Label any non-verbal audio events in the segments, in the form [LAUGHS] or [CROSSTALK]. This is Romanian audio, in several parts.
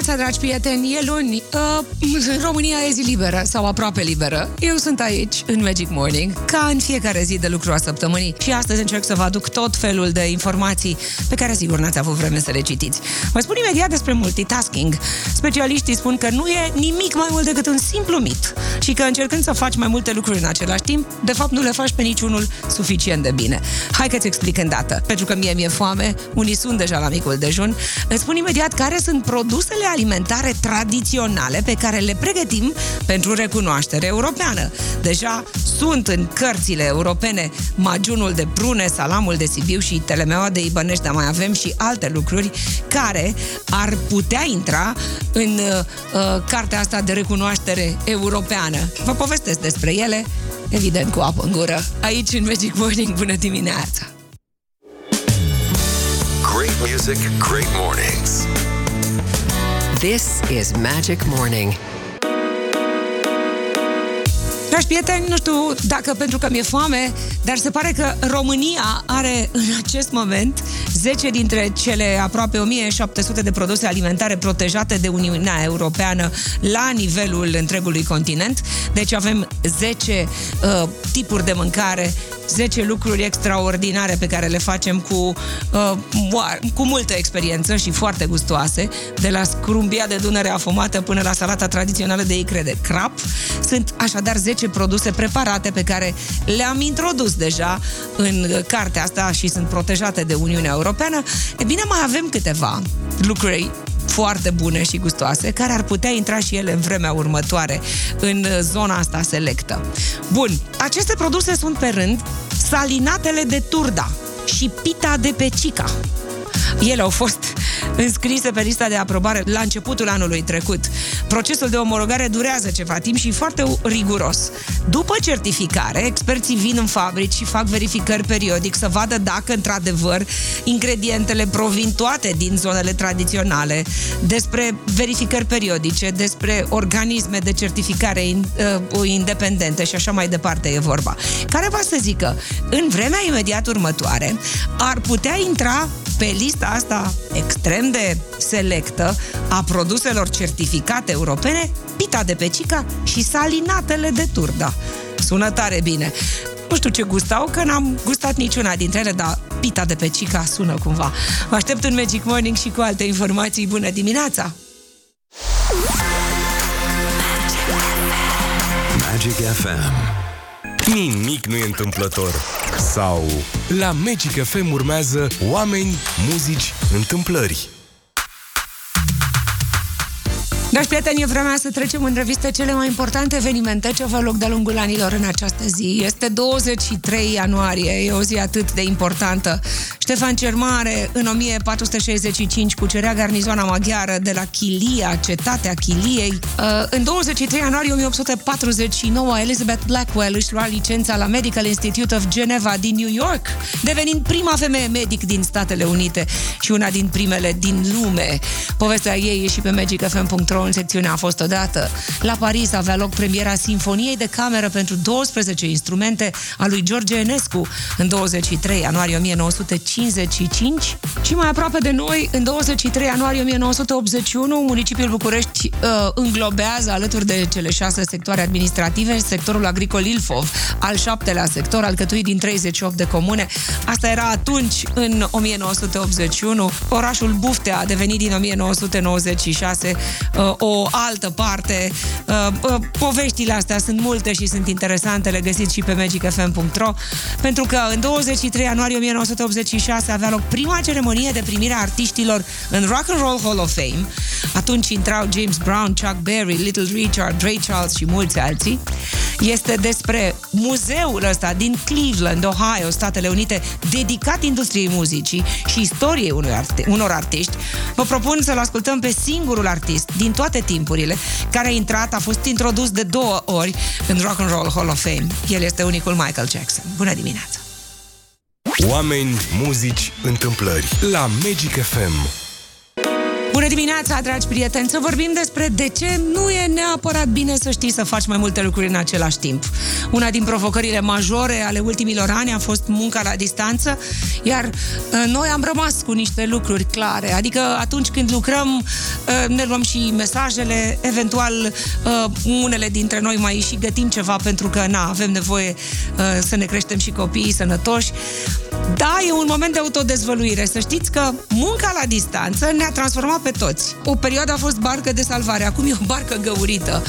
dimineața, dragi prieteni, e luni. Uh, România e zi liberă sau aproape liberă. Eu sunt aici, în Magic Morning, ca în fiecare zi de lucru a săptămânii și astăzi încerc să vă aduc tot felul de informații pe care sigur n-ați avut vreme să le citiți. Vă spun imediat despre multitasking. Specialiștii spun că nu e nimic mai mult decât un simplu mit și că încercând să faci mai multe lucruri în același timp, de fapt nu le faci pe niciunul suficient de bine. Hai că-ți explic îndată. Pentru că mie mi-e foame, unii sunt deja la micul dejun, îți spun imediat care sunt produsele alimentare tradiționale pe care le pregătim pentru recunoaștere europeană. Deja sunt în cărțile europene magiunul de prune, salamul de Sibiu și telemeaua de Ibănești, dar mai avem și alte lucruri care ar putea intra în uh, uh, cartea asta de recunoaștere europeană. Vă povestesc despre ele, evident cu apă în gură. Aici în Magic Morning, bună dimineața! Great music, great mornings. This is Magic Morning. Dragi prieteni, nu știu dacă pentru că mi-e foame, dar se pare că România are în acest moment 10 dintre cele aproape 1700 de produse alimentare protejate de Uniunea Europeană la nivelul întregului continent. Deci avem 10 uh, tipuri de mâncare 10 lucruri extraordinare pe care le facem cu, uh, cu multă experiență și foarte gustoase, de la scrumbia de dunăre afumată până la salata tradițională de icre de crap. Sunt așadar 10 produse preparate pe care le-am introdus deja în cartea asta și sunt protejate de Uniunea Europeană. E bine, mai avem câteva lucruri foarte bune și gustoase, care ar putea intra și ele în vremea următoare în zona asta selectă. Bun, aceste produse sunt pe rând salinatele de turda și pita de pecica. Ele au fost înscrise pe lista de aprobare la începutul anului trecut. Procesul de omologare durează ceva timp și foarte riguros. După certificare, experții vin în fabrici și fac verificări periodic să vadă dacă, într-adevăr, ingredientele provin toate din zonele tradiționale, despre verificări periodice, despre organisme de certificare uh, independente și așa mai departe e vorba. Care va să zică, în vremea imediat următoare, ar putea intra pe lista asta extrem de selectă a produselor certificate europene, pita de pecica și salinatele de turda. Sună tare bine. Nu știu ce gustau, că n-am gustat niciuna dintre ele, dar pita de pecica sună cumva. Vă aștept în Magic Morning și cu alte informații. Bună dimineața! Magic FM. Nimic nu e întâmplător. Sau la Magic FM urmează oameni, muzici, întâmplări. Dragi prieteni, e vremea să trecem în revistă cele mai importante evenimente ce vă loc de-a lungul anilor în această zi. Este 23 ianuarie, e o zi atât de importantă. Ștefan Cermare, în 1465, cucerea garnizoana maghiară de la Chilia, cetatea Chiliei. Uh, în 23 ianuarie 1849, Elizabeth Blackwell își lua licența la Medical Institute of Geneva din New York, devenind prima femeie medic din Statele Unite și una din primele din lume. Povestea ei e și pe magicfm.ro într-o în secțiunea A fost odată. La Paris avea loc premiera Sinfoniei de cameră pentru 12 instrumente a lui George Enescu în 23 ianuarie 1955 și mai aproape de noi, în 23 ianuarie 1981, municipiul București uh, înglobează alături de cele șase sectoare administrative sectorul agricol Ilfov, al șaptelea sector alcătuit din 38 de comune. Asta era atunci, în 1981. Orașul Buftea a devenit din 1996 uh, o altă parte. Uh, uh, poveștile astea sunt multe și sunt interesante, le găsiți și pe magicfm.ro pentru că în 23 ianuarie 1986 avea loc prima ceremonie de primire a artiștilor în Rock and Roll Hall of Fame. Atunci intrau James Brown, Chuck Berry, Little Richard, Ray Charles și mulți alții. Este despre muzeul ăsta din Cleveland, Ohio, Statele Unite, dedicat industriei muzicii și istoriei unor, arte- unor artiști. Vă propun să-l ascultăm pe singurul artist din toate timpurile, care a intrat, a fost introdus de două ori în Rock and Roll Hall of Fame. El este unicul Michael Jackson. Bună dimineața! Oameni, muzici, întâmplări la Magic FM. Bună dimineața, dragi prieteni! Să vorbim despre de ce nu e neapărat bine să știi să faci mai multe lucruri în același timp. Una din provocările majore ale ultimilor ani a fost munca la distanță, iar uh, noi am rămas cu niște lucruri clare. Adică atunci când lucrăm, uh, ne luăm și mesajele, eventual uh, unele dintre noi mai și gătim ceva pentru că na, avem nevoie să ne creștem și copiii sănătoși. Da, e un moment de autodezvăluire. Să știți că munca la distanță ne-a transformat pe toți. O perioadă a fost barcă de salvare, acum e o barcă găurită,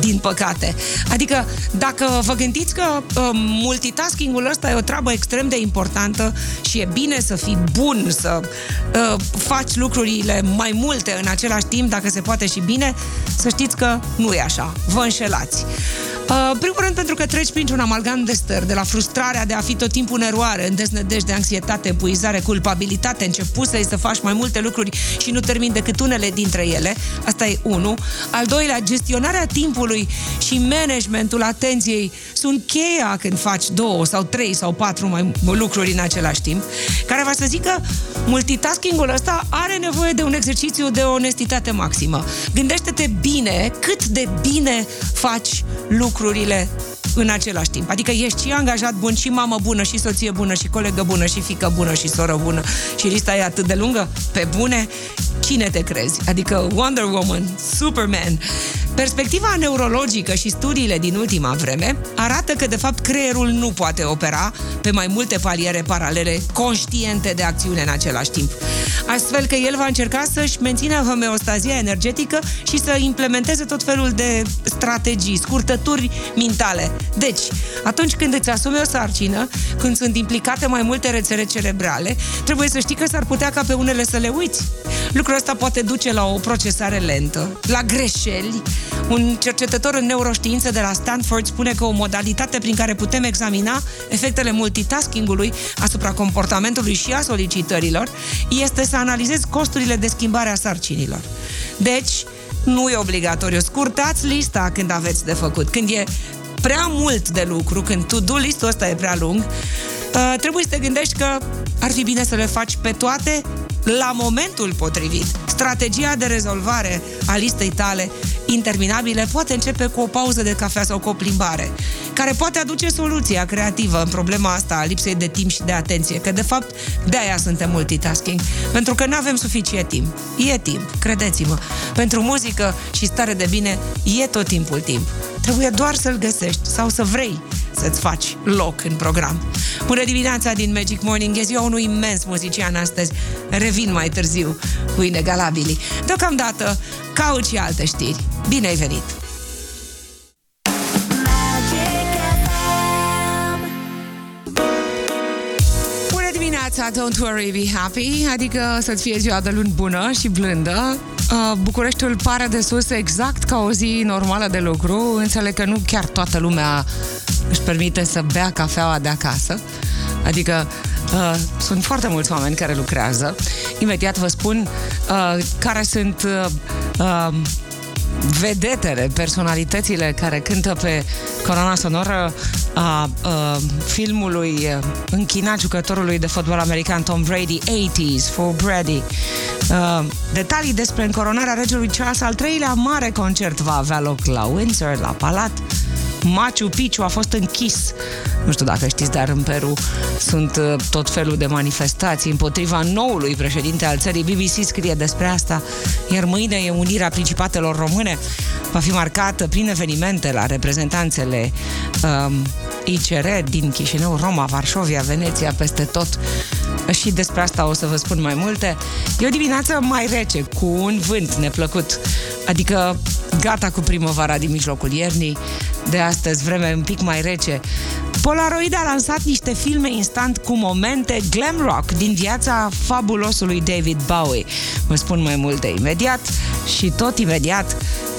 din păcate. Adică, dacă vă gândiți că uh, multitasking-ul ăsta e o treabă extrem de importantă și e bine să fii bun, să uh, faci lucrurile mai multe în același timp, dacă se poate și bine, să știți că nu e așa. Vă înșelați. Uh, primul rând pentru că treci printr-un amalgam de stări, de la frustrarea de a fi tot timpul în eroare, în deznădejde, anxietate, epuizare, culpabilitate, început să să faci mai multe lucruri și nu termin decât unele dintre ele. Asta e unul. Al doilea, gestionarea timpului și managementul atenției sunt cheia când faci două sau trei sau patru mai lucruri în același timp, care va să zică multitasking-ul ăsta are nevoie de un exercițiu de onestitate maximă. Gândește-te bine cât de bine faci lucrurile în același timp. Adică ești și angajat bun, și mamă bună, și soție bună, și colegă bună, și fică bună, și soră bună. Și lista e atât de lungă? Pe bune? Cine te crezi? Adică Wonder Woman, Superman. Perspectiva neurologică și studiile din ultima vreme arată că, de fapt, creierul nu poate opera pe mai multe paliere paralele conștiente de acțiune în același timp. Astfel că el va încerca să-și mențină homeostazia energetică și să implementeze tot felul de strategii, scurtături mintale. Deci, atunci când îți asumi o sarcină, când sunt implicate mai multe rețele cerebrale, trebuie să știi că s-ar putea ca pe unele să le uiți. Lucrul ăsta poate duce la o procesare lentă, la greșeli. Un cercetător în neuroștiință de la Stanford spune că o modalitate prin care putem examina efectele multitaskingului asupra comportamentului și a solicitărilor este să analizezi costurile de schimbare a sarcinilor. Deci, nu e obligatoriu. Scurtați lista când aveți de făcut. Când e prea mult de lucru, când to-do listul ăsta e prea lung, uh, trebuie să te gândești că ar fi bine să le faci pe toate la momentul potrivit. Strategia de rezolvare a listei tale interminabile poate începe cu o pauză de cafea sau cu o plimbare, care poate aduce soluția creativă în problema asta a lipsei de timp și de atenție, că de fapt de aia suntem multitasking, pentru că nu avem suficient timp. E timp, credeți-mă. Pentru muzică și stare de bine e tot timpul timp. Trebuie doar să-l găsești sau să vrei să-ți faci loc în program. Bună dimineața din Magic Morning, e ziua unui imens muzician astăzi. Revin mai târziu cu inegalabili. Deocamdată caut și alte știri. Bine ai venit! Bună dimineața, don't worry, be happy, adică să-ți fie ziua de luni bună și blândă. Uh, Bucureștiul pare de sus exact ca o zi normală de lucru. Înțeleg că nu chiar toată lumea își permite să bea cafeaua de acasă. Adică uh, sunt foarte mulți oameni care lucrează. Imediat vă spun uh, care sunt uh, uh, vedetele, personalitățile care cântă pe coroana sonoră a, a filmului închinat jucătorului de fotbal american Tom Brady, 80s for Brady. A, detalii despre încoronarea regelui Charles al III-lea mare concert va avea loc la Windsor, la Palat. Machu Picchu a fost închis. Nu știu dacă știți, dar în Peru sunt uh, tot felul de manifestații împotriva noului președinte al țării. BBC scrie despre asta, iar mâine e unirea principatelor române. Va fi marcată prin evenimente la reprezentanțele um, ICR din Chișinău, Roma, Varșovia, Veneția, peste tot. Și despre asta o să vă spun mai multe. E o dimineață mai rece, cu un vânt neplăcut. Adică gata cu primăvara din mijlocul iernii, de astăzi, vreme un pic mai rece. Polaroid a lansat niște filme instant cu momente glam rock din viața fabulosului David Bowie. Vă spun mai multe imediat și tot imediat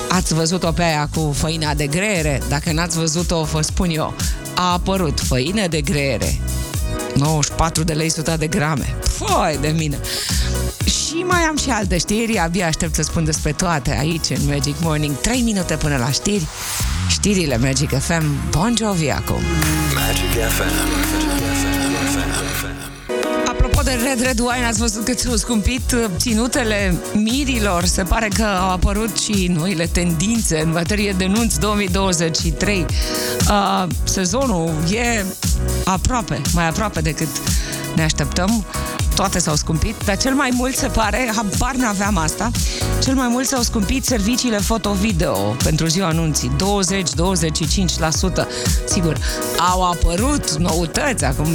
ați văzut-o pe aia cu făina de greiere. Dacă n-ați văzut-o, vă spun eu. A apărut făină de greiere. 94 de lei 100 de grame. Foi de mine! Și mai am și alte știri, abia aștept să spun despre toate aici în Magic Morning. 3 minute până la știri. Știrile Magic FM, Bon Jovi acum. Magic FM. de Red Red Wine ați văzut că ți-au scumpit uh, ținutele mirilor. Se pare că au apărut și noile tendințe în materie de nunți 2023. Uh, sezonul e aproape, mai aproape decât ne așteptăm toate s-au scumpit, dar cel mai mult se pare, habar n-aveam asta, cel mai mult s-au scumpit serviciile foto-video pentru ziua anunții, 20-25%. Sigur, au apărut noutăți, acum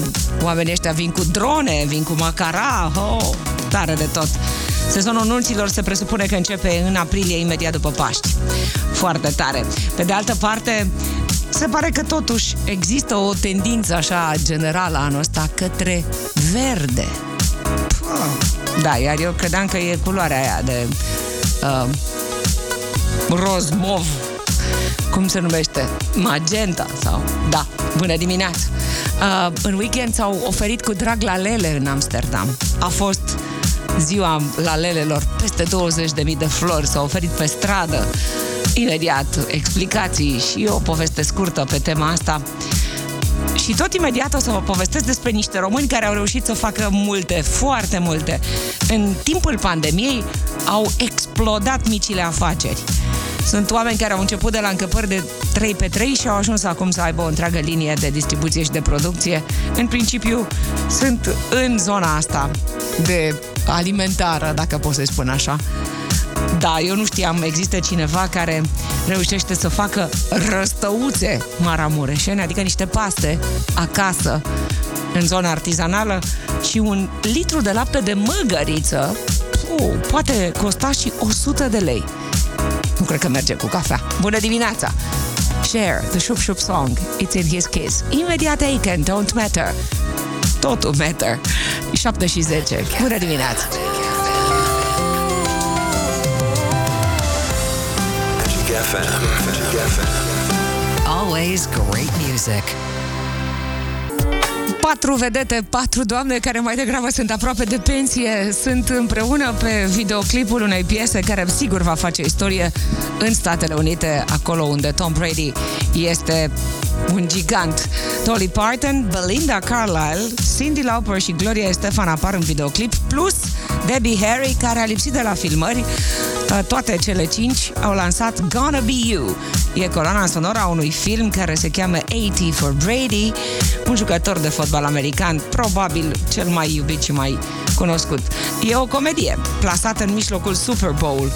oamenii ăștia vin cu drone, vin cu macara, oh, tare de tot. Sezonul anunților se presupune că începe în aprilie, imediat după Paști. Foarte tare. Pe de altă parte, se pare că totuși există o tendință așa generală anul ăsta către verde. Da, iar eu credeam că e culoarea aia de uh, roz, mov, cum se numește? Magenta sau... Da, bună dimineața! Uh, în weekend s-au oferit cu drag la lele în Amsterdam. A fost ziua lalelelor, peste 20.000 de flori s-au oferit pe stradă. Imediat explicații și o poveste scurtă pe tema asta. Și tot imediat o să vă povestesc despre niște români care au reușit să facă multe, foarte multe. În timpul pandemiei au explodat micile afaceri. Sunt oameni care au început de la încăpări de 3 pe 3 și au ajuns acum să aibă o întreagă linie de distribuție și de producție. În principiu, sunt în zona asta de alimentară, dacă pot să spun așa. Da, eu nu știam, există cineva care reușește să facă răstăuțe maramureșene, adică niște paste acasă, în zona artizanală și un litru de lapte de măgăriță uh, poate costa și 100 de lei. Nu cred că merge cu cafea. Bună dimineața! Share, the Shup Shup song, It's in his kiss. Imediat Aiken, Don't Matter. Totul matter. 7 și 10. Bună dimineața! FM. Magic FM. Always great music. patru vedete, patru doamne care mai degrabă sunt aproape de pensie, sunt împreună pe videoclipul unei piese care sigur va face istorie în Statele Unite, acolo unde Tom Brady este un gigant. Dolly Parton, Belinda Carlisle, Cindy Lauper și Gloria Estefan apar în videoclip, plus Debbie Harry, care a lipsit de la filmări. Toate cele cinci au lansat Gonna Be You. E coloana sonoră a unui film care se cheamă 80 for Brady, un jucător de fotbal american, probabil cel mai iubit și mai cunoscut. E o comedie plasată în mijlocul Super Bowl, uh,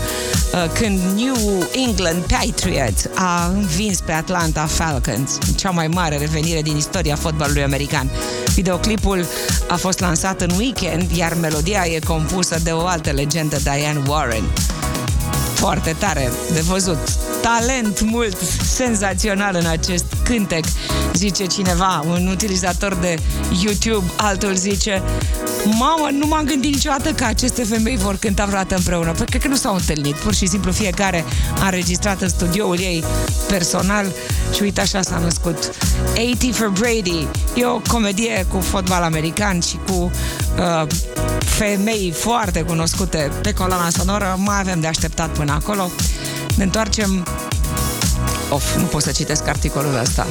când New England Patriots a învins pe Atlanta Falcons, cea mai mare revenire din istoria fotbalului american. Videoclipul a fost lansat în weekend, iar melodia e compusă de o altă legendă, Diane Warren foarte tare de văzut. Talent mult, senzațional în acest cântec, zice cineva, un utilizator de YouTube, altul zice Mamă, nu m-am gândit niciodată că aceste femei vor cânta vreodată împreună. Păi cred că nu s-au întâlnit. Pur și simplu fiecare a înregistrat în studioul ei personal și uite așa s-a născut. 80 for Brady e o comedie cu fotbal american și cu uh, femei foarte cunoscute pe coloana sonoră. Mai avem de așteptat până acolo. Ne întoarcem Of, nu pot să citesc articolul ăsta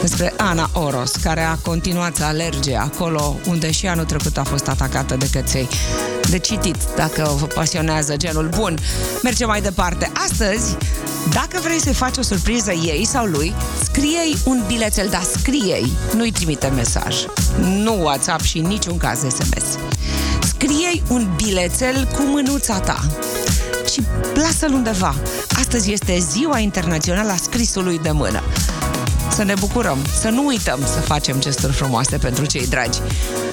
despre Ana Oros, care a continuat să alerge acolo unde și anul trecut a fost atacată de căței. De citit, dacă vă pasionează genul bun. Mergem mai departe. Astăzi, dacă vrei să faci o surpriză ei sau lui, scrie un bilețel, dar scrie nu-i trimite mesaj. Nu WhatsApp și în niciun caz SMS. Scrie un bilețel cu mânuța ta și lasă-l undeva. Astăzi este Ziua Internațională a Scrisului de Mână. Să ne bucurăm, să nu uităm să facem gesturi frumoase pentru cei dragi.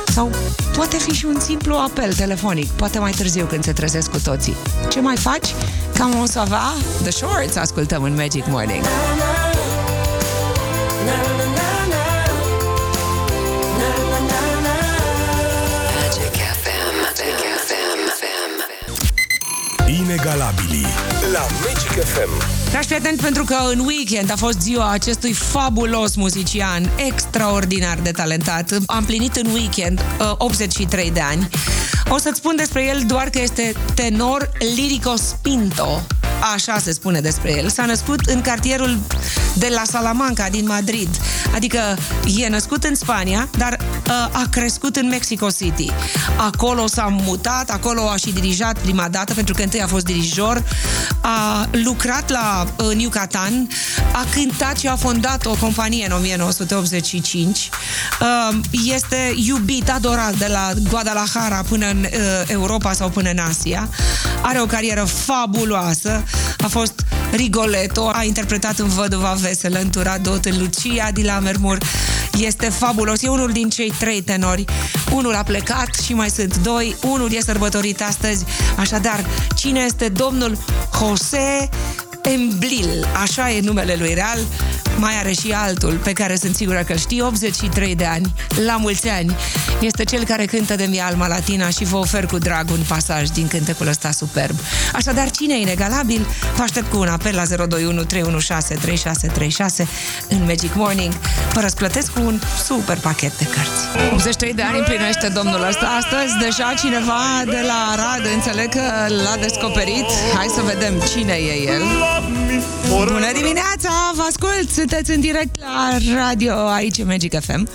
Sau poate fi și un simplu apel telefonic, poate mai târziu când se trezesc cu toții. Ce mai faci? Cam o să va? The Shorts ascultăm în Magic Morning. Magic Inegalabilii la Magic FM. Dragi prieteni, pentru că în weekend a fost ziua acestui fabulos muzician, extraordinar de talentat. Am plinit în weekend uh, 83 de ani. O să-ți spun despre el doar că este tenor lirico spinto. Așa se spune despre el. S-a născut în cartierul de la Salamanca din Madrid. Adică e născut în Spania, dar uh, a crescut în Mexico City. Acolo s-a mutat, acolo a și dirijat prima dată, pentru că întâi a fost dirijor, a lucrat la uh, New Catan, a cântat și a fondat o companie în 1985. Uh, este iubit, adorat de la Guadalajara până în uh, Europa sau până în Asia. Are o carieră fabuloasă. A fost Rigoletto, a interpretat în Văduva Veselă, în Turadot, în Lucia di la Mermur. Este fabulos. E unul din cei trei tenori. Unul a plecat și mai sunt doi. Unul e sărbătorit astăzi. Așadar, cine este domnul José Emblil, așa e numele lui real, mai are și altul pe care sunt sigură că știi, 83 de ani, la mulți ani. Este cel care cântă de mie Alma Latina și vă ofer cu drag un pasaj din cântecul ăsta superb. Așadar, cine e inegalabil? Vă aștept cu un apel la 021 316 3636 în Magic Morning. Vă răsplătesc cu un super pachet de cărți. 83 de ani împlinește domnul ăsta astăzi. Deja cineva de la Arad înțeleg că l-a descoperit. Hai să vedem cine e el. Bună dimineața! Vă ascult! Sunteți în direct la radio aici în Magic FM.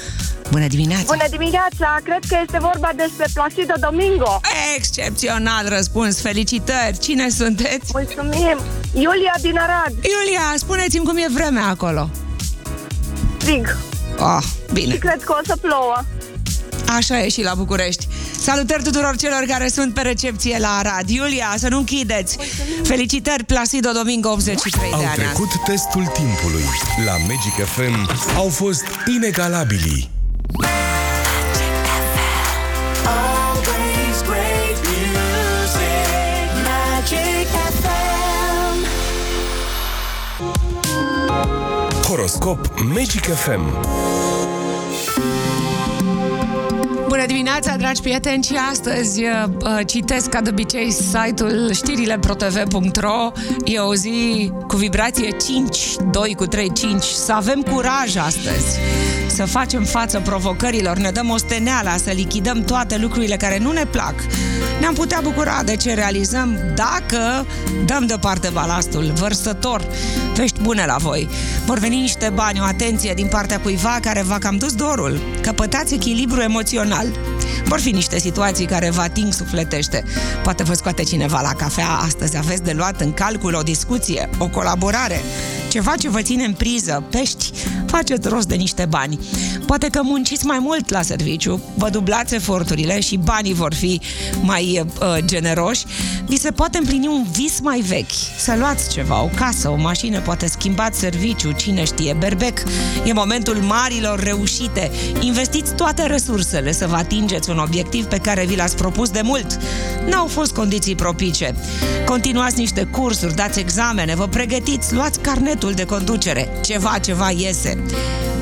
Bună dimineața! Bună dimineața! Cred că este vorba despre Placido Domingo. Excepțional răspuns! Felicitări! Cine sunteți? Mulțumim! Iulia din Arad. Iulia, spuneți-mi cum e vremea acolo. Frig. Oh, bine. Și cred că o să plouă. Așa e și la București. Salutări tuturor celor care sunt pe recepție la Arad. Iulia, să nu închideți. Felicitări, Placido Domingo, 83 Au de ani. trecut testul timpului. La Magic FM au fost inegalabili. Always great music, Magic FM. Horoscop Magic FM. Bună dimineața, dragi prieteni, și astăzi uh, uh, citesc ca de obicei site-ul știrileprotv.ro. E o zi cu vibrație 5, 2 cu 3, 5. Să avem curaj astăzi să facem față provocărilor, ne dăm osteneala, să lichidăm toate lucrurile care nu ne plac. Ne-am putea bucura de ce realizăm dacă dăm deoparte balastul vărsător. Vești bune la voi. Vor veni niște bani, o atenție din partea cuiva care v-a cam dus dorul. Căpătați echilibru emoțional. Vor fi niște situații care vă ating sufletește. Poate vă scoate cineva la cafea astăzi, aveți de luat în calcul o discuție, o colaborare, ceva ce vă ține în priză, pești, faceți rost de niște bani. Poate că munciți mai mult la serviciu, vă dublați eforturile și banii vor fi mai uh, generoși. Vi se poate împlini un vis mai vechi, să luați ceva, o casă, o mașină, poate schimbați serviciu, cine știe, berbec. E momentul marilor reușite. Investiți toate resursele să vă atingeți un obiectiv pe care vi l-ați propus de mult. N-au fost condiții propice. Continuați niște cursuri, dați examene, vă pregătiți, luați carnetul de conducere. Ceva, ceva iese.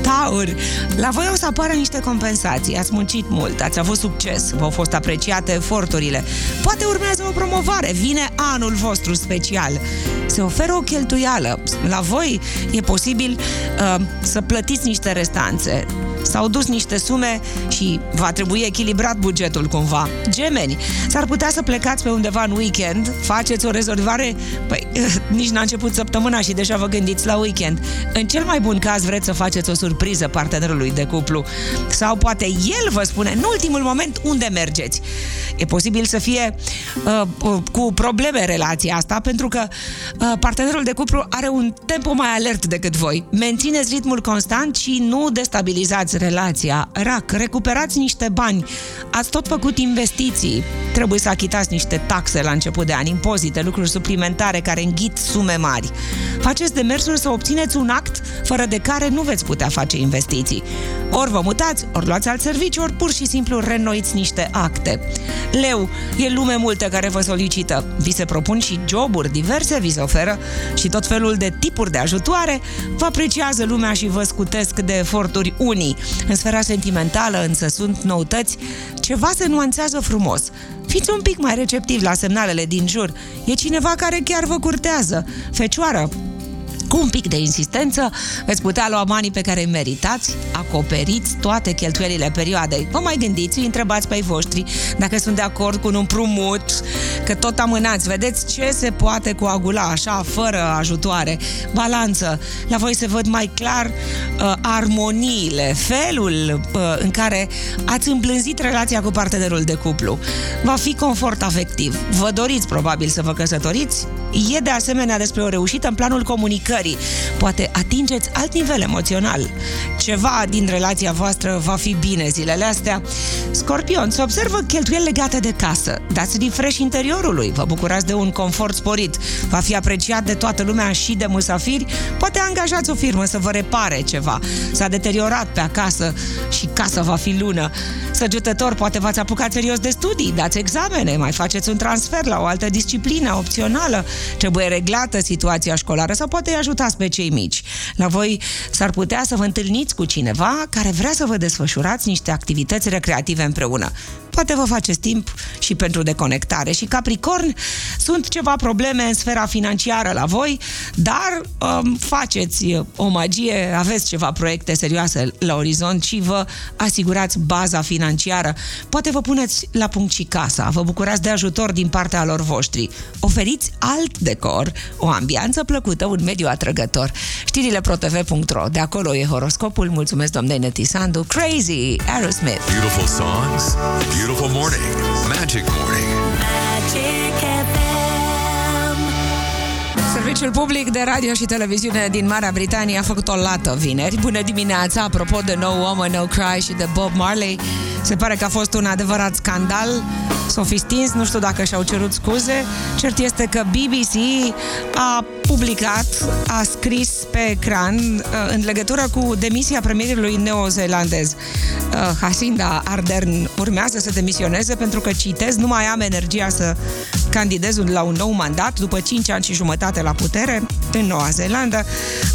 Taur, la voi o să apară niște compensații. Ați muncit mult, ați avut succes, v-au fost apreciate eforturile. Poate urmează o promovare, vine anul vostru special. Se oferă o cheltuială. La voi e posibil uh, să plătiți niște restanțe. S-au dus niște sume și va trebui echilibrat bugetul cumva. Gemeni, s-ar putea să plecați pe undeva în weekend, faceți o rezolvare, păi nici n-a început săptămâna și deja vă gândiți la weekend. În cel mai bun caz vreți să faceți o surpriză partenerului de cuplu sau poate el vă spune în ultimul moment unde mergeți. E posibil să fie uh, uh, cu probleme relația asta pentru că uh, partenerul de cuplu are un tempo mai alert decât voi. Mențineți ritmul constant și nu destabilizați relația. Rac, recuperați niște bani. Ați tot făcut investiții. Trebuie să achitați niște taxe la început de an, impozite, lucruri suplimentare care înghit sume mari. Faceți demersuri să obțineți un act fără de care nu veți putea face investiții. Ori vă mutați, ori luați alt serviciu, ori pur și simplu renoiți niște acte. Leu, e lume multă care vă solicită. Vi se propun și joburi diverse, vi se oferă și tot felul de tipuri de ajutoare. Vă apreciază lumea și vă scutesc de eforturi unii. În sfera sentimentală însă sunt noutăți, ceva se nuanțează frumos. Fiți un pic mai receptivi la semnalele din jur. E cineva care chiar vă curtează. Fecioară, cu un pic de insistență, veți putea lua banii pe care îi meritați, acoperiți toate cheltuielile perioadei. Vă mai gândiți, îi întrebați pe ai voștri dacă sunt de acord cu un împrumut, că tot amânați. Vedeți ce se poate coagula așa, fără ajutoare. Balanță. La voi se văd mai clar uh, armoniile, felul uh, în care ați îmblânzit relația cu partenerul de cuplu. Va fi confort afectiv. Vă doriți probabil să vă căsătoriți? E de asemenea despre o reușită în planul comunicării. Poate atingeți alt nivel emoțional. Ceva din relația voastră va fi bine zilele astea. Scorpion, se observă cheltuieli legate de casă. Dați refresh interiorului. Vă bucurați de un confort sporit. Va fi apreciat de toată lumea și de musafiri. Poate angajați o firmă să vă repare ceva. S-a deteriorat pe acasă și casa va fi lună. Săgetător, poate v-ați apucat serios de studii, dați examene, mai faceți un transfer la o altă disciplină opțională, trebuie reglată situația școlară sau poate îi ajutați pe cei mici. La voi s-ar putea să vă întâlniți cu cineva care vrea să vă desfășurați niște activități recreative împreună. Poate vă faceți timp și pentru deconectare. Și Capricorn, sunt ceva probleme în sfera financiară la voi, dar um, faceți o magie, aveți ceva proiecte serioase la orizont și vă asigurați baza financiară. Poate vă puneți la punct și casa, vă bucurați de ajutor din partea lor voștri. Oferiți alt decor, o ambianță plăcută, un mediu atrăgător. Știrile protv.ro, de acolo e horoscopul. Mulțumesc doamnei Neti Sandu. Crazy, Aerosmith. Beautiful songs, beautiful morning. Magic morning. Magic. Serviciul public de radio și televiziune din Marea Britanie a făcut o lată vineri. Bună dimineața! Apropo de No Woman, No Cry și de Bob Marley, se pare că a fost un adevărat scandal. S-au fi stins, nu știu dacă și-au cerut scuze. Cert este că BBC a publicat, a scris pe ecran uh, în legătură cu demisia premierului neozeelandez. Uh, Jacinda Ardern urmează să demisioneze pentru că, citez, nu mai am energia să candidez la un nou mandat după 5 ani și jumătate la putere în Noua Zeelandă.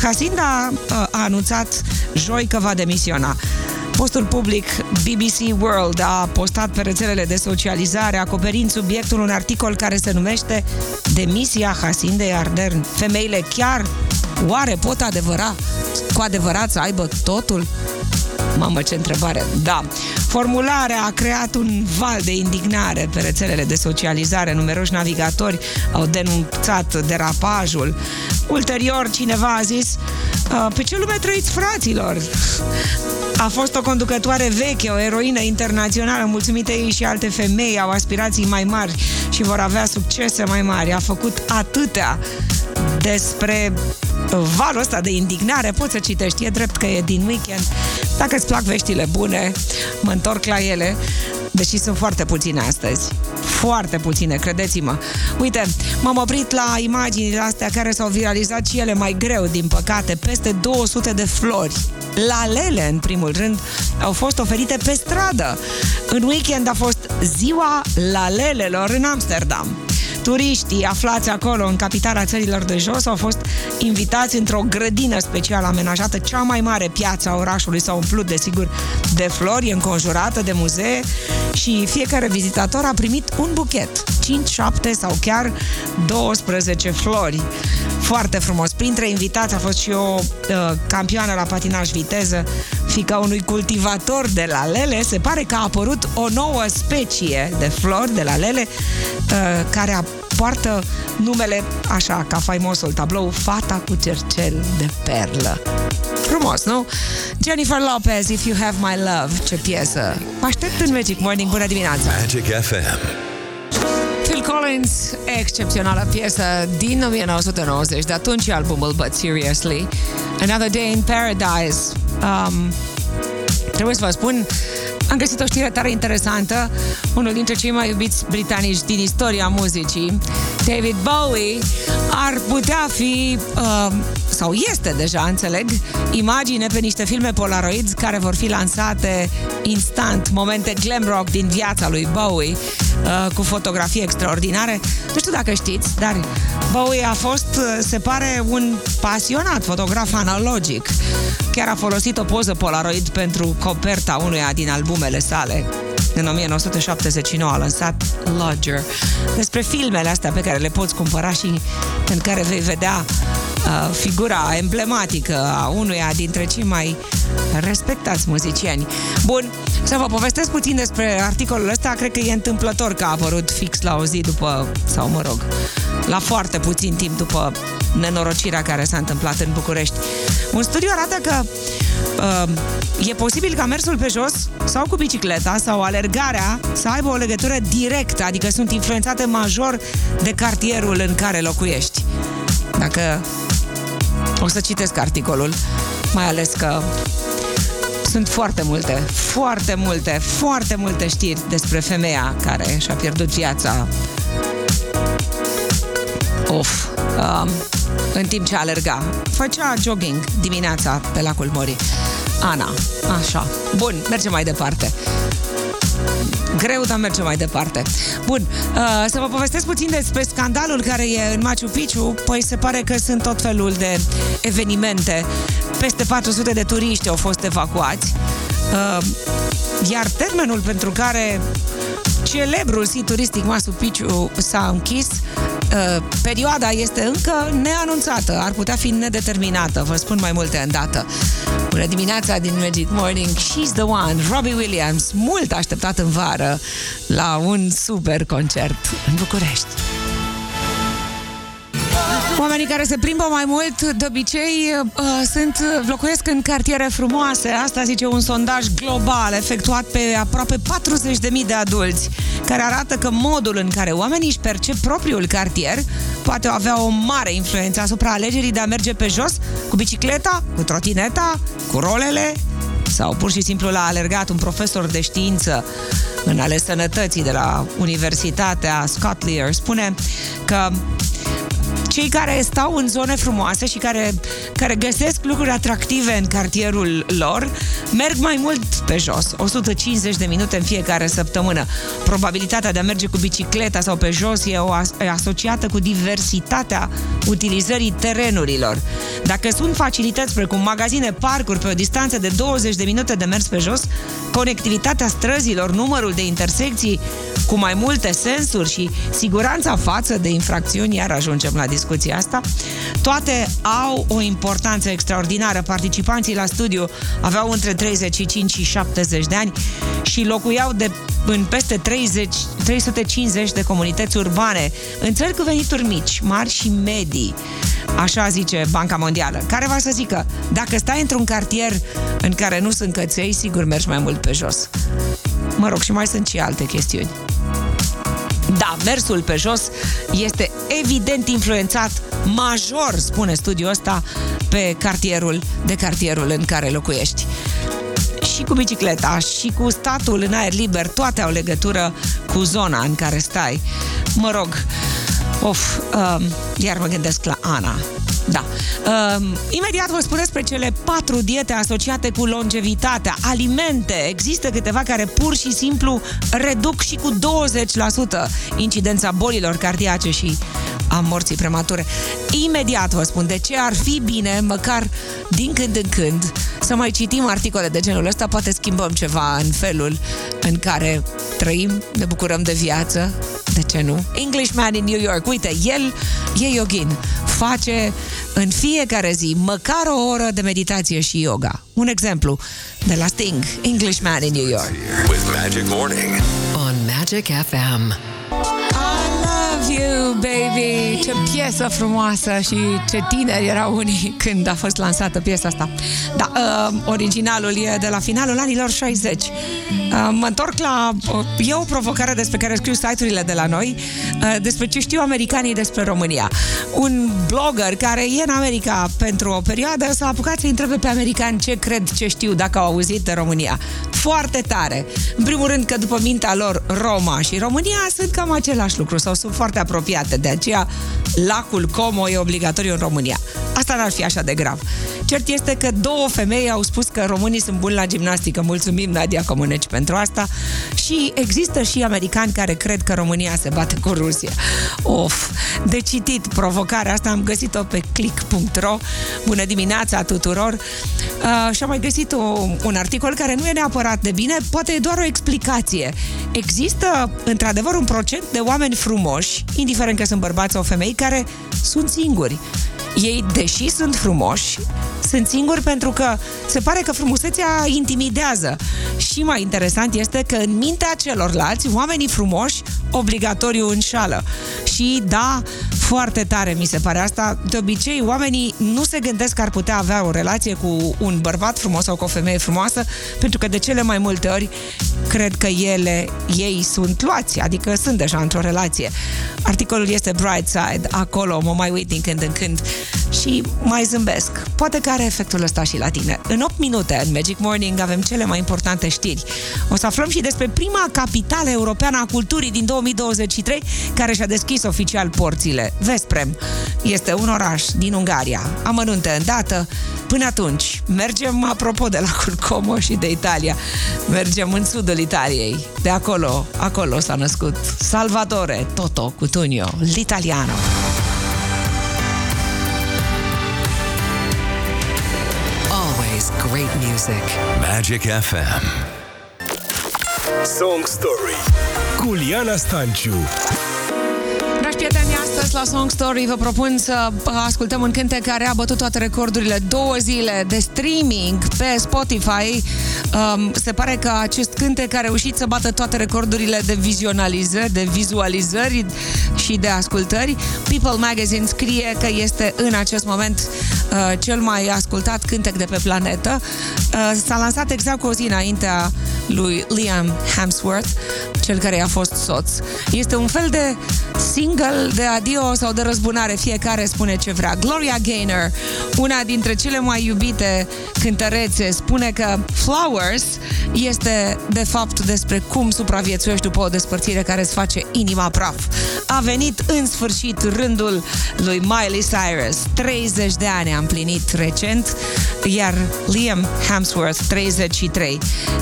Jacinda uh, a anunțat joi că va demisiona. Postul public BBC World a postat pe rețelele de socializare acoperind subiectul un articol care se numește Demisia Hasindei Ardern. Femeile chiar oare pot adevăra cu adevărat să aibă totul? Mamă, ce întrebare! Da. Formularea a creat un val de indignare pe rețelele de socializare. Numeroși navigatori au denunțat derapajul. Ulterior, cineva a zis "Uh, pe ce lume trăiți, fraților? A fost o conducătoare veche, o eroină internațională, mulțumite ei și alte femei au aspirații mai mari și vor avea succese mai mari. A făcut atâtea despre valul ăsta de indignare, poți să citești, e drept că e din weekend. Dacă îți plac veștile bune, mă întorc la ele, deși sunt foarte puține astăzi. Foarte puține, credeți-mă. Uite, m-am oprit la imaginile astea care s-au viralizat și ele mai greu, din păcate. Peste 200 de flori. Lalele, în primul rând, au fost oferite pe stradă. În weekend a fost ziua lalelelor în Amsterdam. Turiștii aflați acolo, în capitala țărilor de jos, au fost invitați într-o grădină specială amenajată, cea mai mare piață a orașului, s-a umplut, desigur, de flori, e înconjurată de muzee și fiecare vizitator a primit un buchet, 5, 7 sau chiar 12 flori. Foarte frumos. Printre invitați a fost și o uh, campioană la patinaj viteză, fica unui cultivator de lalele. Se pare că a apărut o nouă specie de flori de lalele uh, care a poartă numele, așa, ca faimosul tablou, Fata cu cercel de perlă. Frumos, nu? Jennifer Lopez, If You Have My Love, ce piesă! Mă aștept în Magic Morning, bună dimineața! Magic FM. Phil Collins, excepțională piesă din 1990, de atunci e albumul But Seriously. Another Day in Paradise. Um, trebuie să vă spun, am găsit o știre tare interesantă. Unul dintre cei mai iubiți britanici din istoria muzicii, David Bowie, ar putea fi, uh, sau este deja, înțeleg, imagine pe niște filme Polaroids care vor fi lansate instant, momente glam rock din viața lui Bowie, uh, cu fotografii extraordinare. Nu știu dacă știți, dar Bowie a fost, uh, se pare, un pasionat fotograf analogic. Chiar a folosit o poză Polaroid pentru coperta unuia din albumele sale. În 1979 a lansat Lodger despre filmele astea pe care le poți cumpăra și în care vei vedea uh, figura emblematică a unuia dintre cei mai respectați muzicieni. Bun, să vă povestesc puțin despre articolul ăsta, cred că e întâmplător că a apărut fix la o zi după, sau mă rog, la foarte puțin timp după nenorocirea care s-a întâmplat în București. Un studiu arată că uh, e posibil ca mersul pe jos sau cu bicicleta sau alergarea să aibă o legătură directă, adică sunt influențate major de cartierul în care locuiești. Dacă o să citesc articolul, mai ales că sunt foarte multe, foarte multe, foarte multe știri despre femeia care și-a pierdut viața Of, um, în timp ce alerga. Făcea jogging dimineața pe lacul Mori. Ana, așa. Bun, mergem mai departe. Greu, dar mergem mai departe. Bun, uh, să vă povestesc puțin despre scandalul care e în Machu Picchu. Păi se pare că sunt tot felul de evenimente. Peste 400 de turiști au fost evacuați. Uh, iar termenul pentru care celebrul sit turistic Machu Picchu s-a închis Uh, perioada este încă neanunțată, ar putea fi nedeterminată, vă spun mai multe îndată. Bună dimineața din Magic Morning, She's the One, Robbie Williams, mult așteptat în vară la un super concert în București. Oamenii care se plimbă mai mult, de obicei, uh, sunt, locuiesc în cartiere frumoase. Asta zice un sondaj global efectuat pe aproape 40.000 de adulți, care arată că modul în care oamenii își percep propriul cartier poate avea o mare influență asupra alegerii de a merge pe jos cu bicicleta, cu trotineta, cu rolele sau pur și simplu l-a alergat un profesor de știință în ale sănătății de la Universitatea Scott Lear. Spune că cei care stau în zone frumoase și care, care găsesc lucruri atractive în cartierul lor, merg mai mult pe jos, 150 de minute în fiecare săptămână. Probabilitatea de a merge cu bicicleta sau pe jos e, o, e asociată cu diversitatea utilizării terenurilor. Dacă sunt facilități precum magazine, parcuri pe o distanță de 20 de minute de mers pe jos, conectivitatea străzilor, numărul de intersecții cu mai multe sensuri și siguranța față de infracțiuni, iar ajungem la discuția asta, toate au o importanță extraordinară. Participanții la studiu aveau între 35 și 70 de ani și locuiau de în peste 30, 350 de comunități urbane, în țări cu venituri mici, mari și medii. Așa zice Banca Mondială, care va să zică, dacă stai într-un cartier în care nu sunt căței, sigur mergi mai mult pe jos. Mă rog, și mai sunt și alte chestiuni. Da, mersul pe jos este evident influențat major, spune studiul ăsta, pe cartierul de cartierul în care locuiești și cu bicicleta și cu statul în aer liber, toate au legătură cu zona în care stai. Mă rog, of, uh, iar mă gândesc la Ana. Da. Uh, imediat vă spuneți despre cele patru diete asociate cu longevitatea. Alimente. Există câteva care pur și simplu reduc și cu 20% incidența bolilor cardiace și a morții premature. Imediat vă spun de ce ar fi bine, măcar din când în când, să mai citim articole de genul ăsta, poate schimbăm ceva în felul în care trăim, ne bucurăm de viață, de ce nu? Englishman in New York, uite, el e yogin, face în fiecare zi măcar o oră de meditație și yoga. Un exemplu de la Sting, Englishman in New York. With Magic Morning. On Magic FM. I love you, baby! Ce piesă frumoasă și ce tineri erau unii [LAUGHS] când a fost lansată piesa asta. Da, uh, originalul e de la finalul anilor 60. Uh, mă întorc la... Uh, e o provocare despre care scriu site-urile de la noi, uh, despre ce știu americanii despre România. Un blogger care e în America pentru o perioadă s-a apucat să întrebe pe americani ce cred, ce știu, dacă au auzit de România. Foarte tare! În primul rând că după mintea lor, Roma și România sunt cam același lucru sau sunt foarte apropiate. De aceea, lacul Como e obligatoriu în România. Asta n-ar fi așa de grav. Cert este că două femei au spus că românii sunt buni la gimnastică. Mulțumim, Nadia Comuneci, pentru asta. Și există și americani care cred că România se bate cu Rusia. Of, de citit provocarea asta am găsit-o pe click.ro. Bună dimineața tuturor! Uh, și am mai găsit o, un articol care nu e neapărat de bine, poate e doar o explicație. Există, într-adevăr, un procent de oameni frumoși, indiferent că sunt bărbați sau femei, care sunt singuri. Ei, deși sunt frumoși, sunt singuri pentru că se pare că frumusețea intimidează. Și mai interesant este că în mintea celorlalți, oamenii frumoși obligatoriu înșală. Și da, foarte tare mi se pare asta. De obicei, oamenii nu se gândesc că ar putea avea o relație cu un bărbat frumos sau cu o femeie frumoasă, pentru că de cele mai multe ori cred că ele, ei sunt luați, adică sunt deja într-o relație. Articolul este Bright Side, acolo mă mai uit din când în când și mai zâmbesc. Poate că are efectul ăsta și la tine. În 8 minute în Magic Morning avem cele mai importante știri. O să aflăm și despre prima capitală europeană a culturii din 2023 care și-a deschis oficial porțile. Vesprem este un oraș din Ungaria. Amănunte în dată. Până atunci, mergem apropo de la Como și de Italia. Mergem în sudul Italiei. De acolo, acolo s-a născut Salvatore Toto Cutugno, l'italiano. Great music. Magic FM. Song Story cu Liana Stanciu Dragi prieteni, astăzi la Song Story vă propun să ascultăm un cântec care a bătut toate recordurile două zile de streaming pe Spotify. Um, se pare că acest cântec a reușit să bată toate recordurile de vizionalizări, de vizualizări și de ascultări. People Magazine scrie că este în acest moment uh, cel mai ascultat cântec de pe planetă. Uh, s-a lansat exact cu o zi înaintea lui Liam Hemsworth, cel care i-a fost soț. Este un fel de single de adio sau de răzbunare, fiecare spune ce vrea. Gloria Gaynor, una dintre cele mai iubite cântărețe, spune că Flowers este de fapt despre cum supraviețuiești după o despărțire care îți face inima praf. A venit în sfârșit rândul lui Miley Cyrus. 30 de ani a împlinit recent, iar Liam Hemsworth 33.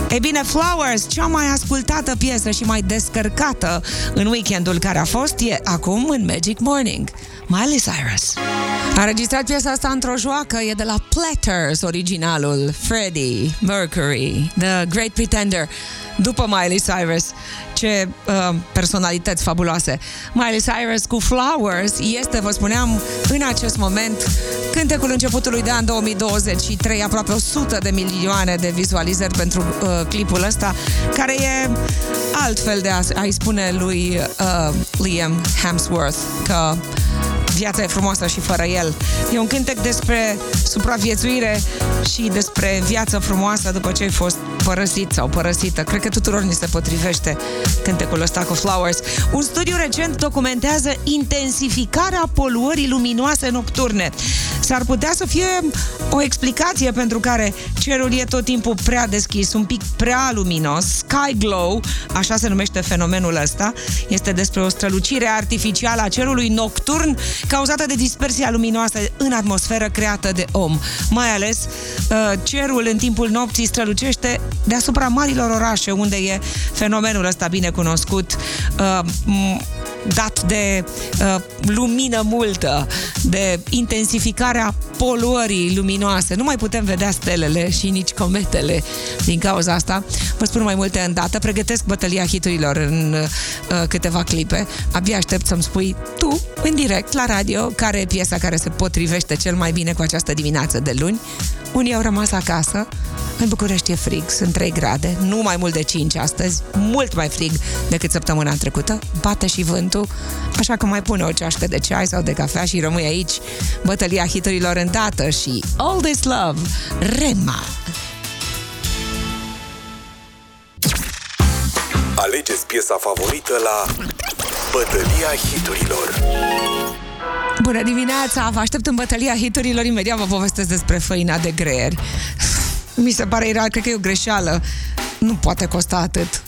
E bine, Flowers, cea mai ascultată piesă și mai descărcată în weekendul care a fost, e acum în Magic Morning. Miley Cyrus. A înregistrat piesa asta într-o joacă, e de la Platters, originalul, Freddie Mercury, The Great Pretender, după Miley Cyrus. Ce uh, personalități fabuloase. Miley Cyrus cu Flowers este, vă spuneam, în acest moment cântecul începutului de an 2023, aproape 100 de milioane de vizualizări pentru uh, clipul ăsta, care e altfel de a, a-i spune lui uh, Liam Hemsworth că viața e frumoasă și fără el. E un cântec despre supraviețuire și despre viață frumoasă după ce ai fost părăsit sau părăsită. Cred că tuturor ni se potrivește cântecul ăsta cu Flowers. Un studiu recent documentează intensificarea poluării luminoase nocturne. S-ar putea să fie o explicație pentru care cerul e tot timpul prea deschis, un pic prea luminos. Sky glow, așa se numește fenomenul ăsta, este despre o strălucire artificială a cerului nocturn cauzată de dispersia luminoasă în atmosferă creată de om. Mai ales uh, cerul în timpul nopții strălucește deasupra marilor orașe unde e fenomenul ăsta bine cunoscut uh, dat de uh, lumină multă, de intensificarea poluării luminoase. Nu mai putem vedea stelele și nici cometele din cauza asta. Vă spun mai multe îndată. Pregătesc bătălia hiturilor în uh, câteva clipe. Abia aștept să-mi spui tu, în direct, la radio, care e piesa care se potrivește cel mai bine cu această dimineață de luni. Unii au rămas acasă, în București e frig, sunt 3 grade, nu mai mult de 5 astăzi, mult mai frig decât săptămâna trecută, bate și vântul, așa că mai pune o ceașcă de ceai sau de cafea și rămâi aici, bătălia hiturilor în dată și All This Love, Rema. Alegeți piesa favorită la Bătălia hiturilor Bună dimineața! Vă aștept în bătălia hiturilor. Imediat vă povestesc despre făina de greieri. Mi se pare ireal, cred că e o greșeală. Nu poate costa atât.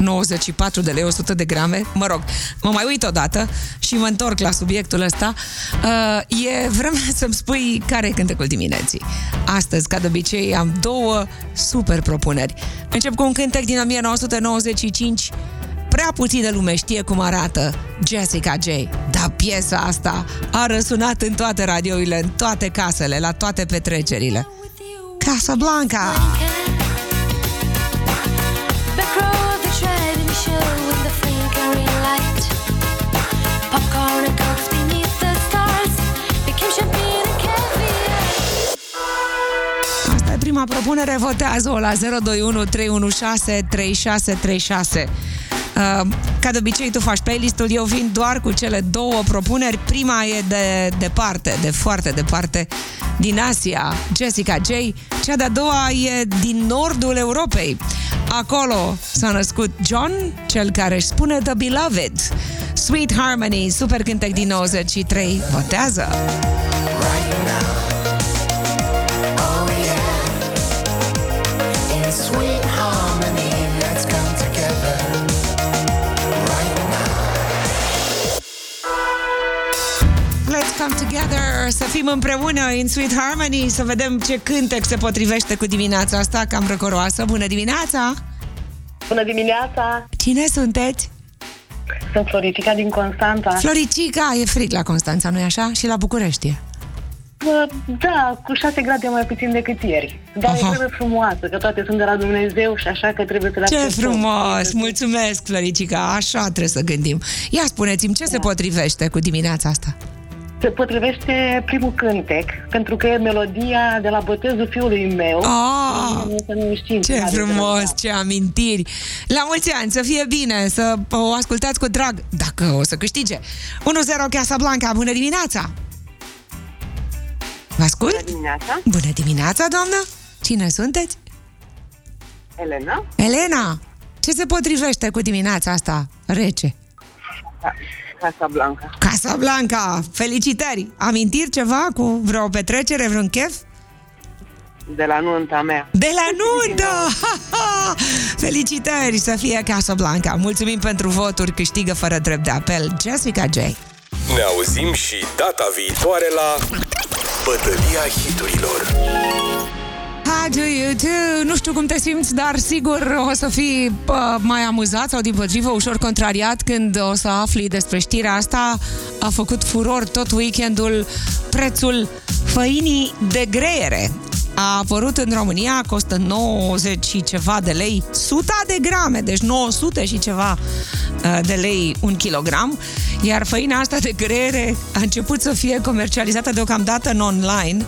94 de lei 100 de grame. Mă rog, mă mai uit odată și mă întorc la subiectul ăsta. Uh, e vremea [LAUGHS] să-mi spui care e cântecul dimineții. Astăzi, ca de obicei, am două super propuneri. Încep cu un cântec din 1995 Prea puțină lume știe cum arată Jessica J. Dar piesa asta a răsunat în toate radiourile, în toate casele, la toate petrecerile. Casablanca! Back prima propunere, votează-o la 021 316 3636. Uh, ca de obicei, tu faci playlistul, eu vin doar cu cele două propuneri. Prima e de departe, de foarte departe, din Asia, Jessica J. Cea de-a doua e din nordul Europei. Acolo s-a născut John, cel care își spune The Beloved. Sweet Harmony, super cântec din 93. Votează! Come together, să fim împreună in Sweet Harmony, să vedem ce cântec se potrivește cu dimineața asta, cam răcoroasă. Bună dimineața! Bună dimineața! Cine sunteți? Sunt Floricica din Constanța. Floricica, e frig la Constanța, nu-i așa? Și la București e. Bă, Da, cu 6 grade mai puțin decât ieri. Dar Aha. e vreme frumoasă, că toate sunt de la Dumnezeu și așa că trebuie să le Ce acceptăm. frumos! Mulțumesc, Floricica! Așa trebuie să gândim. Ia spuneți-mi, ce se potrivește cu dimineața asta? Se potrivește primul cântec, pentru că e melodia de la botezul fiului meu. Ah, Să nu știm ce care frumos, drăgea. ce amintiri! La mulți ani, să fie bine, să o ascultați cu drag, dacă o să câștige. 1-0 Casablanca, bună dimineața! Vă ascult? Bună dimineața, Bună dimineața, doamnă! Cine sunteți? Elena. Elena! Ce se potrivește cu dimineața asta rece? Casa Blanca. Casablanca! Felicitări! Amintiri ceva cu vreo petrecere, vreun chef? De la nunta mea. De la nuntă! Ha, [LAUGHS] ha! Felicitări să fie Casablanca! Mulțumim pentru voturi, câștigă fără drept de apel Jessica J. Ne auzim și data viitoare la Bătălia hiturilor. How do you do? Nu știu cum te simți, dar sigur o să fii pă, mai amuzat sau din potrivă ușor contrariat când o să afli despre știrea asta. A făcut furor tot weekendul prețul făinii de greiere. A apărut în România, costă 90 și ceva de lei, 100 de grame, deci 900 și ceva uh, de lei un kilogram, iar făina asta de greiere a început să fie comercializată deocamdată în online.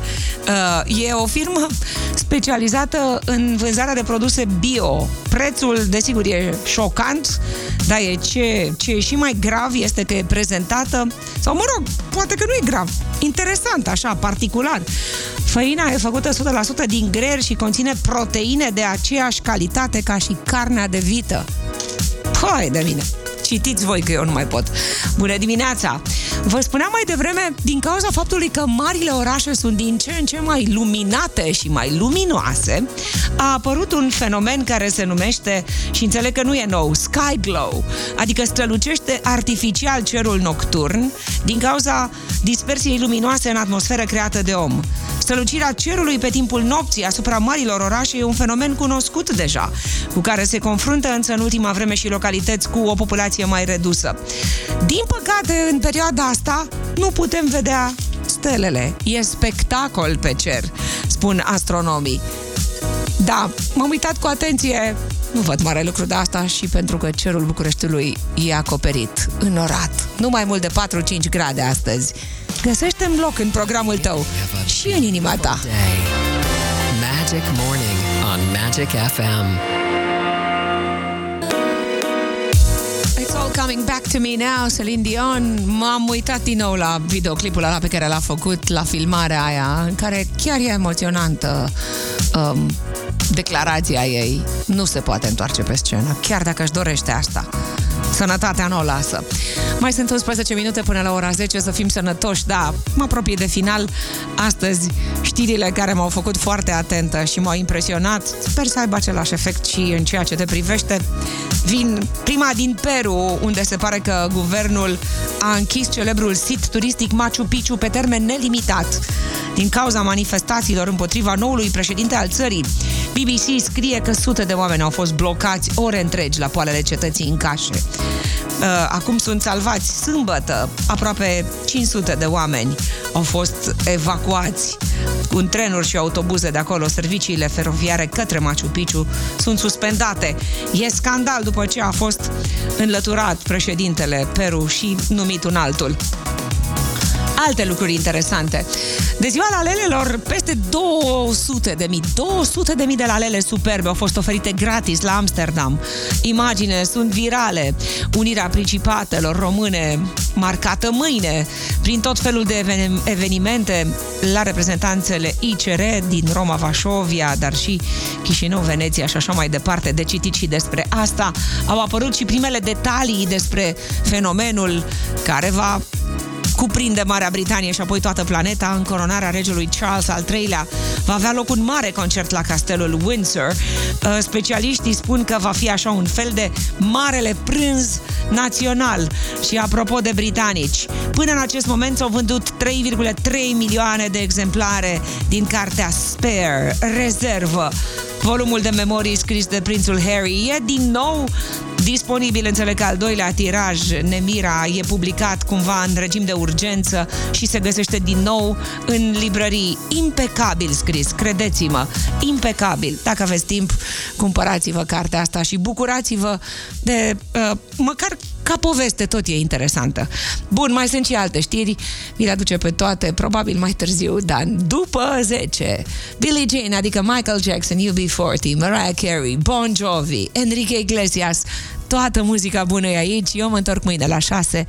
Uh, E o firmă specializată în vânzarea de produse bio. Prețul, desigur, e șocant, dar e ce, ce e și mai grav este că e prezentată, sau mă rog, poate că nu e grav, interesant, așa, particular. Făina e făcută 100% din greier și conține proteine de aceeași calitate ca și carnea de vită. Hai de mine! Citiți voi că eu nu mai pot. Bună dimineața! Vă spuneam mai devreme, din cauza faptului că marile orașe sunt din ce în ce mai luminate și mai luminoase, a apărut un fenomen care se numește, și înțeleg că nu e nou, sky glow, adică strălucește artificial cerul nocturn din cauza dispersiei luminoase în atmosferă creată de om. Strălucirea cerului pe timpul nopții asupra marilor orașe e un fenomen cunoscut deja, cu care se confruntă însă în ultima vreme și localități cu o populație mai redusă. Din păcate, în perioada asta, nu putem vedea stelele. E spectacol pe cer, spun astronomii. Da, m-am uitat cu atenție. Nu văd mare lucru de asta și pentru că cerul Bucureștiului e acoperit, înorat. Nu mai mult de 4-5 grade astăzi. Găsește-mi loc în programul tău și în inima ta. Day. Magic Morning on Magic FM. It's all coming back to me now, Celine Dion. M-am uitat din nou la videoclipul ăla pe care l-a făcut, la filmarea aia, în care chiar e emoționantă um, declarația ei. Nu se poate întoarce pe scenă, chiar dacă își dorește asta. Sănătatea nu o lasă. Mai sunt 11 minute până la ora 10 să fim sănătoși, da, mă apropie de final. Astăzi, știrile care m-au făcut foarte atentă și m-au impresionat, sper să aibă același efect și în ceea ce te privește. Vin prima din Peru, unde se pare că guvernul a închis celebrul sit turistic Machu Picchu pe termen nelimitat din cauza manifestațiilor împotriva noului președinte al țării. BBC scrie că sute de oameni au fost blocați ore întregi la poalele cetății în cașe. Uh, Acum sunt salvați sâmbătă. Aproape 500 de oameni au fost evacuați cu trenuri și autobuze de acolo. Serviciile feroviare către Machu Picchu sunt suspendate. E scandal după ce a fost înlăturat președintele Peru și numit un altul alte lucruri interesante. De ziua lalelelor, peste 200 de mii, 200 de mii de lalele superbe au fost oferite gratis la Amsterdam. Imagine sunt virale. Unirea Principatelor Române marcată mâine prin tot felul de even- evenimente la reprezentanțele ICR din Roma, Vașovia, dar și Chișinău, Veneția și așa mai departe. De citit și despre asta. Au apărut și primele detalii despre fenomenul care va cuprinde Marea Britanie și apoi toată planeta în coronarea regelui Charles al III-lea. Va avea loc un mare concert la castelul Windsor. Uh, Specialiștii spun că va fi așa un fel de marele prânz național. Și apropo de britanici, până în acest moment s-au vândut 3,3 milioane de exemplare din cartea Spare, rezervă. Volumul de memorii scris de prințul Harry e din nou disponibil, înțeleg că al doilea tiraj, Nemira, e publicat cumva în regim de urgență și se găsește din nou în librării. Impecabil scris, credeți-mă, impecabil. Dacă aveți timp, cumpărați-vă cartea asta și bucurați-vă de uh, măcar ca poveste tot e interesantă. Bun, mai sunt și alte știri, vi le aduce pe toate, probabil mai târziu, dar după 10. Billie Jean, adică Michael Jackson, UB40, Mariah Carey, Bon Jovi, Enrique Iglesias, toată muzica bună e aici, eu mă întorc mâine la 6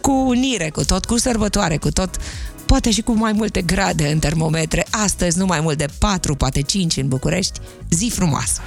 cu unire, cu tot, cu sărbătoare, cu tot, poate și cu mai multe grade în termometre. Astăzi nu mai mult de 4, poate 5 în București. Zi frumoasă!